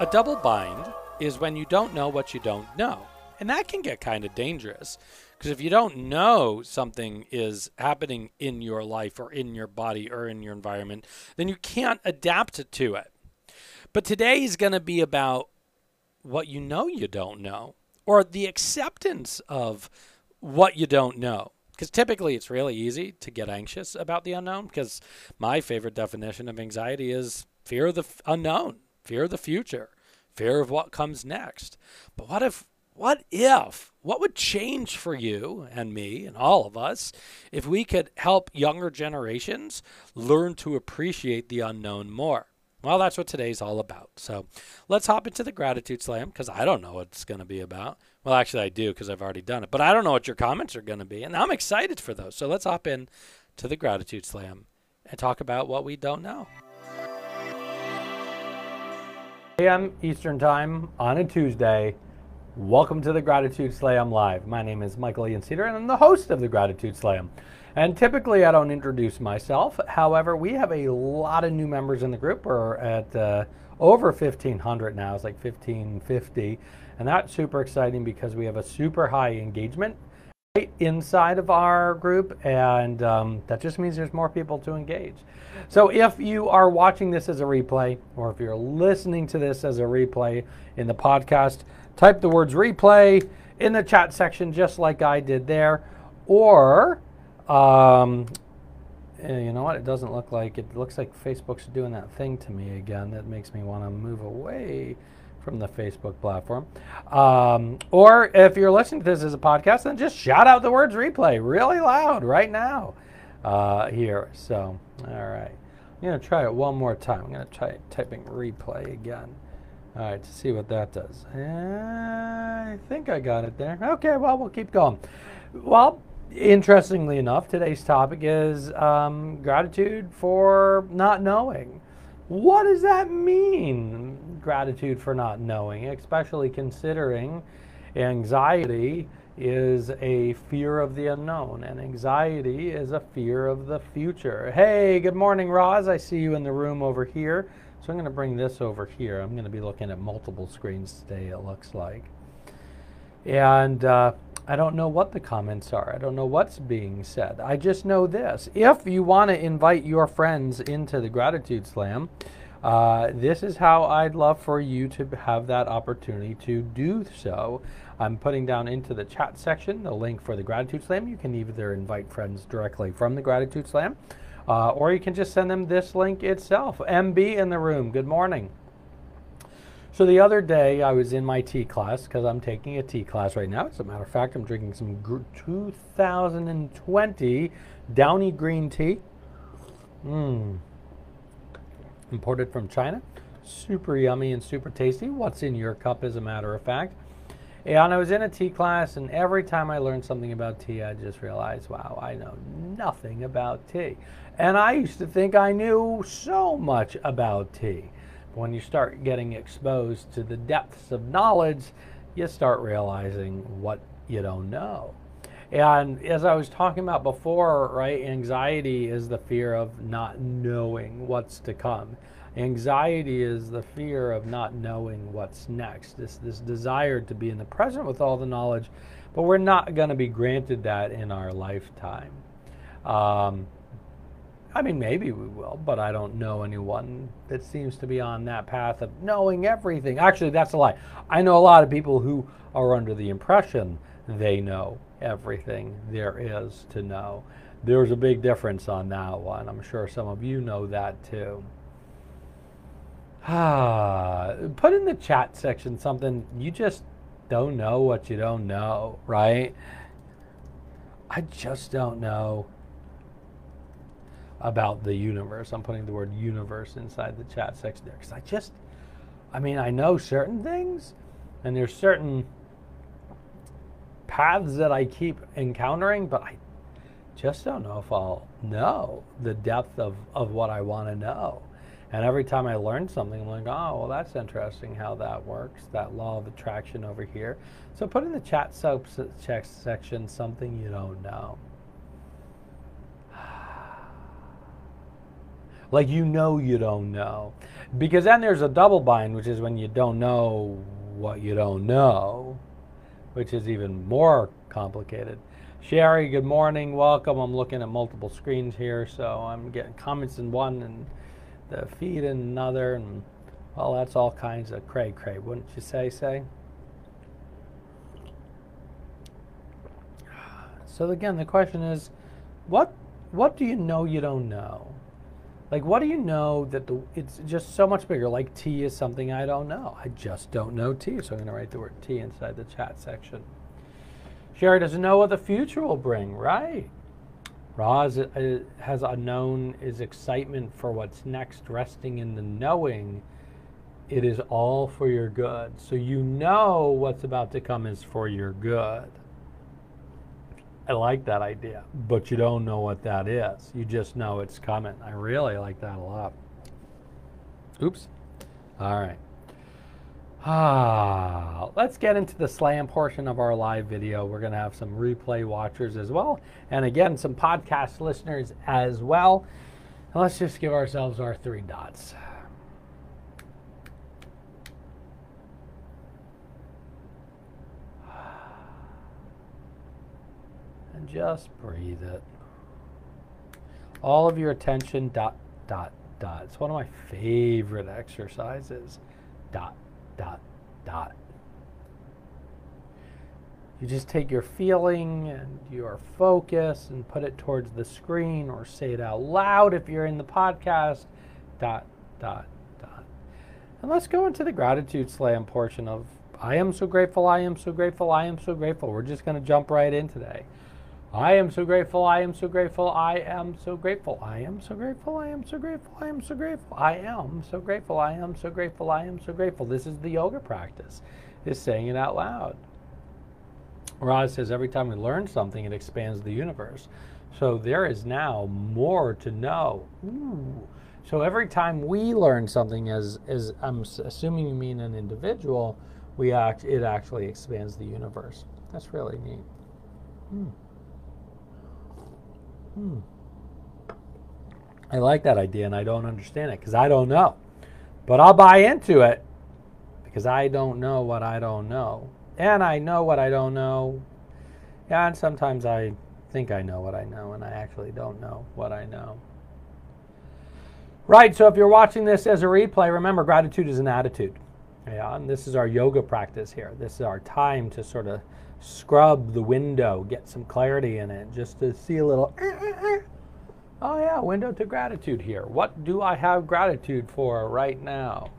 A double bind is when you don't know what you don't know. And that can get kind of dangerous because if you don't know something is happening in your life or in your body or in your environment, then you can't adapt to it. But today is going to be about what you know you don't know or the acceptance of what you don't know. Because typically it's really easy to get anxious about the unknown. Because my favorite definition of anxiety is fear of the unknown, fear of the future, fear of what comes next. But what if, what if, what would change for you and me and all of us if we could help younger generations learn to appreciate the unknown more? Well, that's what today's all about. So let's hop into the gratitude slam because I don't know what it's going to be about. Well, actually, I do because I've already done it, but I don't know what your comments are going to be, and I'm excited for those. So let's hop in to the gratitude slam and talk about what we don't know. a.m. Eastern Time on a Tuesday. Welcome to the Gratitude Slam Live. My name is Michael Ian Cedar, and I'm the host of the Gratitude Slam. And typically, I don't introduce myself. However, we have a lot of new members in the group. We're at uh, over 1,500 now. It's like 1,550. And that's super exciting because we have a super high engagement inside of our group, and um, that just means there's more people to engage. So if you are watching this as a replay, or if you're listening to this as a replay in the podcast, type the words replay in the chat section, just like I did there, or um, eh, you know what? It doesn't look like it looks like Facebook's doing that thing to me again that makes me want to move away from the Facebook platform. Um, or if you're listening to this as a podcast, then just shout out the words replay really loud right now uh, here. So, all right. I'm going to try it one more time. I'm going to try typing replay again. All right, to see what that does. I think I got it there. Okay, well, we'll keep going. Well, interestingly enough, today's topic is um, gratitude for not knowing. What does that mean, gratitude for not knowing, especially considering anxiety is a fear of the unknown, and anxiety is a fear of the future. Hey, good morning, Roz. I see you in the room over here. So I'm going to bring this over here. I'm going to be looking at multiple screens today, it looks like. And uh, I don't know what the comments are. I don't know what's being said. I just know this. If you want to invite your friends into the Gratitude Slam, uh, this is how I'd love for you to have that opportunity to do so. I'm putting down into the chat section the link for the Gratitude Slam. You can either invite friends directly from the Gratitude Slam, uh, or you can just send them this link itself. MB in the room, good morning. So the other day, I was in my tea class because I'm taking a tea class right now. As a matter of fact, I'm drinking some 2020 Downy green tea. Mmm. Imported from China. Super yummy and super tasty. What's in your cup, as a matter of fact. And I was in a tea class, and every time I learned something about tea, I just realized, wow, I know nothing about tea. And I used to think I knew so much about tea when you start getting exposed to the depths of knowledge, you start realizing what you don't know. And as I was talking about before, right, anxiety is the fear of not knowing what's to come. Anxiety is the fear of not knowing what's next. This this desire to be in the present with all the knowledge, but we're not going to be granted that in our lifetime. Um, I mean, maybe we will, but I don't know anyone that seems to be on that path of knowing everything. Actually, that's a lie. I know a lot of people who are under the impression they know everything there is to know. There's a big difference on that one. I'm sure some of you know that too. Ah, put in the chat section something you just don't know what you don't know, right? I just don't know about the universe. I'm putting the word universe inside the chat section there because I just, I mean, I know certain things, and there's certain paths that I keep encountering, but I just don't know if I'll know the depth of, of what I want to know. And every time I learn something, I'm like, oh, well, that's interesting how that works, that law of attraction over here. So put in the chat section something you don't know. Like you know you don't know. Because then there's a double bind, which is when you don't know what you don't know, which is even more complicated. Sherry, good morning. Welcome. I'm looking at multiple screens here, so I'm getting comments in one and the feed in another, and well, that's all kinds of cray cray, wouldn't you say? Say. So again, the question is, what what do you know you don't know? Like, what do you know that the it's just so much bigger? Like, tea is something I don't know. I just don't know tea, so I'm going to write the word tea inside the chat section. Sherry doesn't know what the future will bring, right? Roz uh, has unknown is excitement for what's next, resting in the knowing it is all for your good. So you know what's about to come is for your good. I like that idea, but you don't know what that is. You just know it's coming. I really like that a lot. Oops. All right. Ah, let's get into the slam portion of our live video. We're going to have some replay watchers as well. And again, some podcast listeners as well. Let's just give ourselves our three dots. And just breathe it. All of your attention, dot, dot, dot. It's one of my favorite exercises. Dot, dot, dot. You just take your feeling and your focus and put it towards the screen or say it out loud if you're in the podcast. Dot, dot, dot. And let's go into the gratitude slam portion of I am so grateful, I am so grateful, I am so grateful. We're just going to jump right in today. I am so grateful, I am so grateful, I am so grateful, I am so grateful, I am so grateful, I am so grateful, I am so grateful, I am so grateful, I am so grateful. This is the yoga practice, is saying it out loud. Roz says every time we learn something, it expands the universe. So there is now more to know. Ooh. So every time we learn something, as, as I'm assuming you mean an individual, we act, it actually expands the universe. That's really neat. Hmm. Hmm. I like that idea and I don't understand it because I don't know. But I'll buy into it because I don't know what I don't know. And I know what I don't know. And sometimes I think I know what I know and I actually don't know what I know. Right, so if you're watching this as a replay, remember gratitude is an attitude. Yeah, and this is our yoga practice here. This is our time to sort of scrub the window, get some clarity in it, just to see a little, eh, eh, eh. oh yeah, window to gratitude here. What do I have gratitude for right now?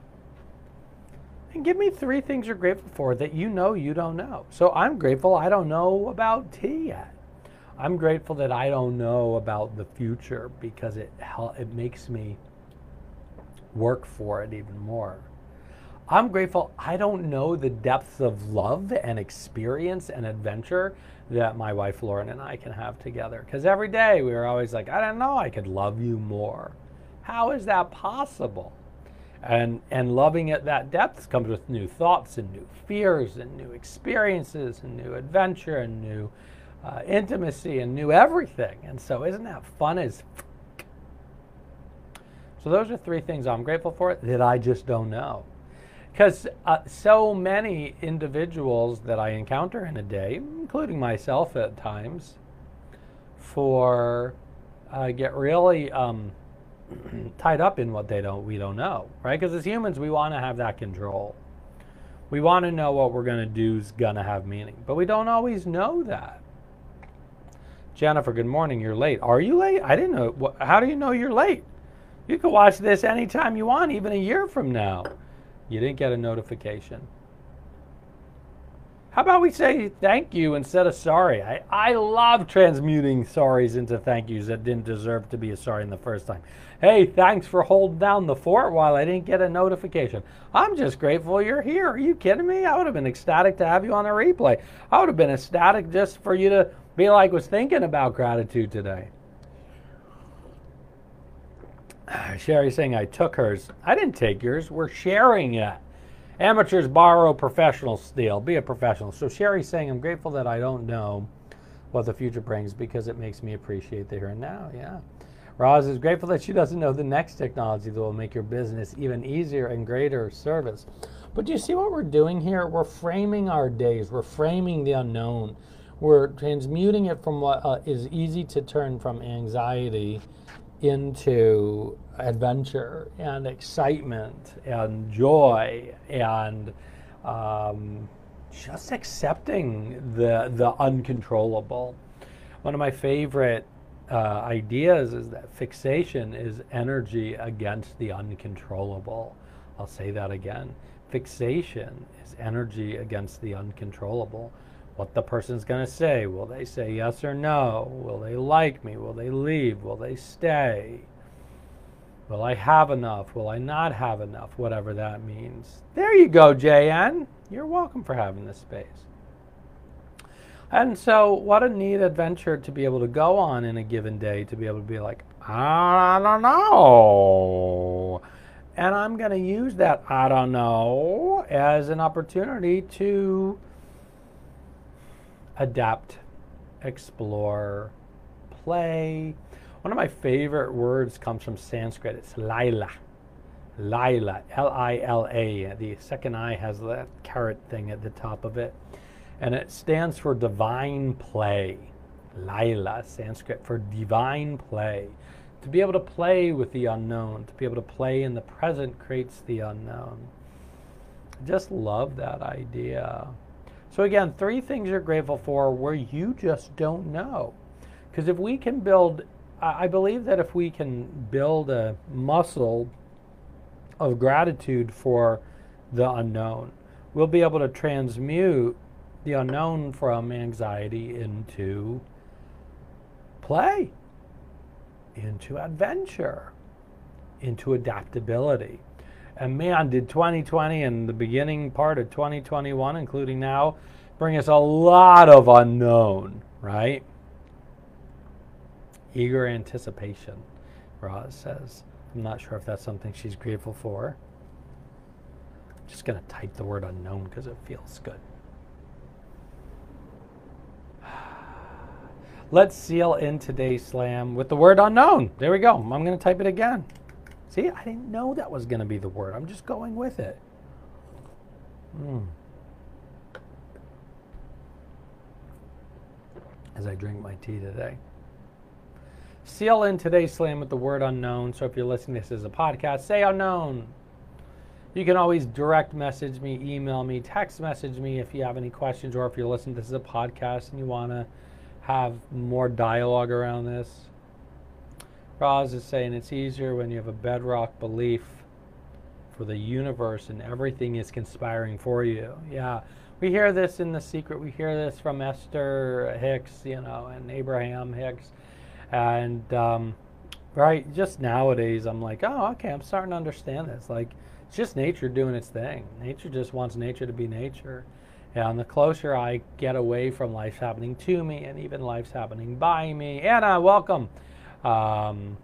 And give me three things you're grateful for that you know you don't know. So I'm grateful I don't know about tea yet. I'm grateful that I don't know about the future because it it makes me work for it even more. I'm grateful I don't know the depths of love and experience and adventure that my wife Lauren and I can have together. Because every day we were always like, I don't know, I could love you more. How is that possible? And, and loving at that depth comes with new thoughts and new fears and new experiences and new adventure and new uh, intimacy and new everything. And so, isn't that fun as so those are three things I'm grateful for that I just don't know. Because uh, so many individuals that I encounter in a day, including myself at times, for uh, get really um, tied up in what they don't we don't know, right? Because as humans, we want to have that control. We want to know what we're going to do is going to have meaning, but we don't always know that. Jennifer, good morning. You're late. Are you late? I didn't know. How do you know you're late? You can watch this anytime you want, even a year from now. You didn't get a notification. How about we say thank you instead of sorry? I, I love transmuting sorries into thank yous that didn't deserve to be a sorry in the first time. Hey, thanks for holding down the fort while I didn't get a notification. I'm just grateful you're here. Are you kidding me? I would have been ecstatic to have you on a replay. I would have been ecstatic just for you to be like was thinking about gratitude today. Sherry saying I took hers. I didn't take yours. We're sharing it. Amateurs borrow, professionals steal. Be a professional. So Sherry's saying I'm grateful that I don't know what the future brings because it makes me appreciate the here and now. Yeah. Roz is grateful that she doesn't know the next technology that will make your business even easier and greater service. But do you see what we're doing here? We're framing our days, we're framing the unknown, we're transmuting it from what uh, is easy to turn from anxiety into adventure and excitement and joy and um, just accepting the the uncontrollable. One of my favorite uh, ideas is that fixation is energy against the uncontrollable. I'll say that again. Fixation is energy against the uncontrollable. What the person's going to say. Will they say yes or no? Will they like me? Will they leave? Will they stay? Will I have enough? Will I not have enough? Whatever that means. There you go, JN. You're welcome for having this space. And so, what a neat adventure to be able to go on in a given day, to be able to be like, I don't know. And I'm going to use that I don't know as an opportunity to adapt, explore, play. One of my favorite words comes from Sanskrit. It's Lila. Lila, L I L A. The second I has that caret thing at the top of it and it stands for divine play. Laila, Sanskrit for divine play. To be able to play with the unknown, to be able to play in the present creates the unknown. I just love that idea. So, again, three things you're grateful for where you just don't know. Because if we can build, I believe that if we can build a muscle of gratitude for the unknown, we'll be able to transmute the unknown from anxiety into play, into adventure, into adaptability. And man, did 2020 and the beginning part of 2021, including now, bring us a lot of unknown, right? Eager anticipation, Roz says. I'm not sure if that's something she's grateful for. Just going to type the word unknown because it feels good. Let's seal in today's slam with the word unknown. There we go. I'm going to type it again. See, I didn't know that was going to be the word. I'm just going with it. Mm. As I drink my tea today. Seal in today's slam with the word unknown. So if you're listening to this as a podcast, say unknown. You can always direct message me, email me, text message me if you have any questions, or if you're listening to this as a podcast and you want to have more dialogue around this. Roz is saying it's easier when you have a bedrock belief for the universe and everything is conspiring for you. Yeah, we hear this in The Secret. We hear this from Esther Hicks, you know, and Abraham Hicks. And, um, right, just nowadays, I'm like, oh, okay, I'm starting to understand this. Like, it's just nature doing its thing. Nature just wants nature to be nature. And the closer I get away from life's happening to me and even life's happening by me, Anna, welcome. Um,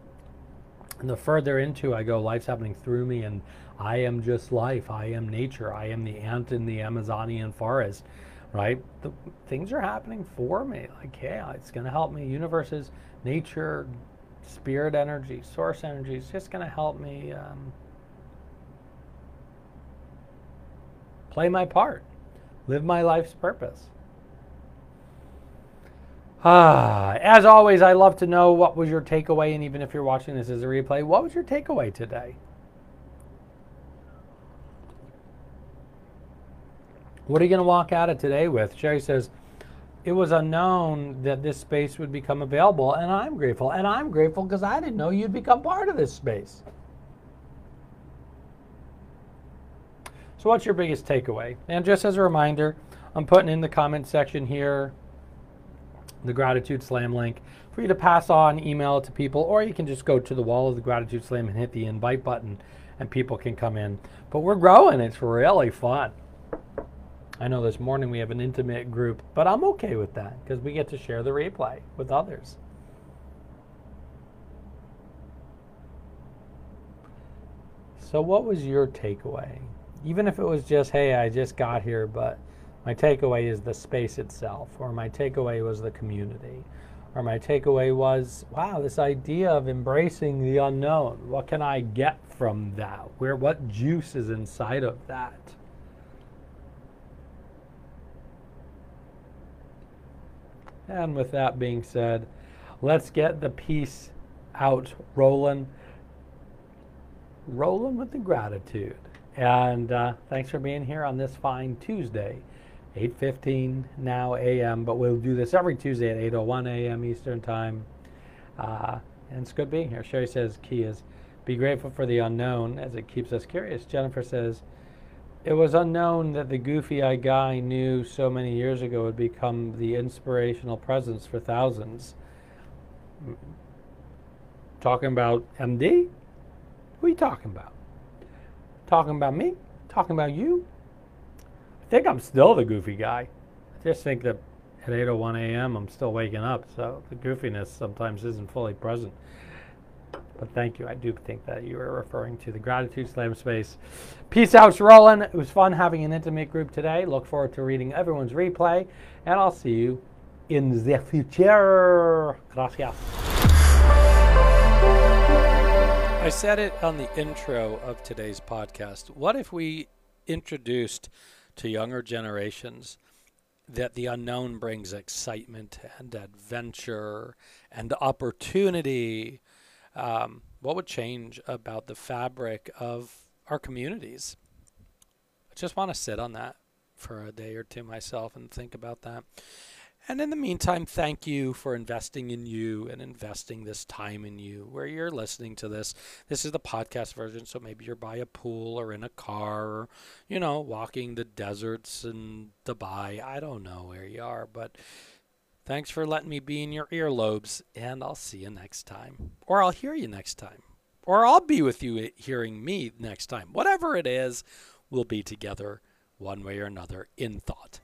the further into I go, life's happening through me, and I am just life. I am nature. I am the ant in the Amazonian forest, right? The, things are happening for me. Like, yeah, it's going to help me. Universes, nature, spirit energy, source energy, it's just going to help me um, play my part live my life's purpose. Ah, as always, I love to know what was your takeaway, and even if you're watching this as a replay, what was your takeaway today? What are you going to walk out of today with? Sherry says, It was unknown that this space would become available, and I'm grateful. And I'm grateful because I didn't know you'd become part of this space. So, what's your biggest takeaway? And just as a reminder, I'm putting in the comment section here the Gratitude Slam link for you to pass on, email it to people, or you can just go to the wall of the Gratitude Slam and hit the invite button and people can come in. But we're growing, it's really fun. I know this morning we have an intimate group, but I'm okay with that because we get to share the replay with others. So, what was your takeaway? even if it was just, hey, I just got here, but my takeaway is the space itself, or my takeaway was the community, or my takeaway was, wow, this idea of embracing the unknown. What can I get from that? Where what juice is inside of that? And with that being said, let's get the peace out rolling. Rolling with the gratitude. And uh, thanks for being here on this fine Tuesday, 8:15 now a.m. But we'll do this every Tuesday at 8:01 a.m. Eastern Time. Uh, and it's good being here. Sherry says, "Key is be grateful for the unknown as it keeps us curious." Jennifer says, "It was unknown that the goofy-eyed guy knew so many years ago would become the inspirational presence for thousands." Talking about MD? Who are you talking about? Talking about me? Talking about you? I think I'm still the goofy guy. I just think that at 8:01 a.m. I'm still waking up, so the goofiness sometimes isn't fully present. But thank you. I do think that you were referring to the Gratitude Slam space. Peace out, rolling. It was fun having an intimate group today. Look forward to reading everyone's replay, and I'll see you in the future. Gracias. I said it on the intro of today's podcast. What if we introduced to younger generations that the unknown brings excitement and adventure and opportunity? Um, what would change about the fabric of our communities? I just want to sit on that for a day or two myself and think about that. And in the meantime, thank you for investing in you and investing this time in you where you're listening to this. This is the podcast version, so maybe you're by a pool or in a car or, you know, walking the deserts in Dubai. I don't know where you are, but thanks for letting me be in your earlobes, and I'll see you next time. Or I'll hear you next time. Or I'll be with you eh, hearing me next time. Whatever it is, we'll be together one way or another in thought.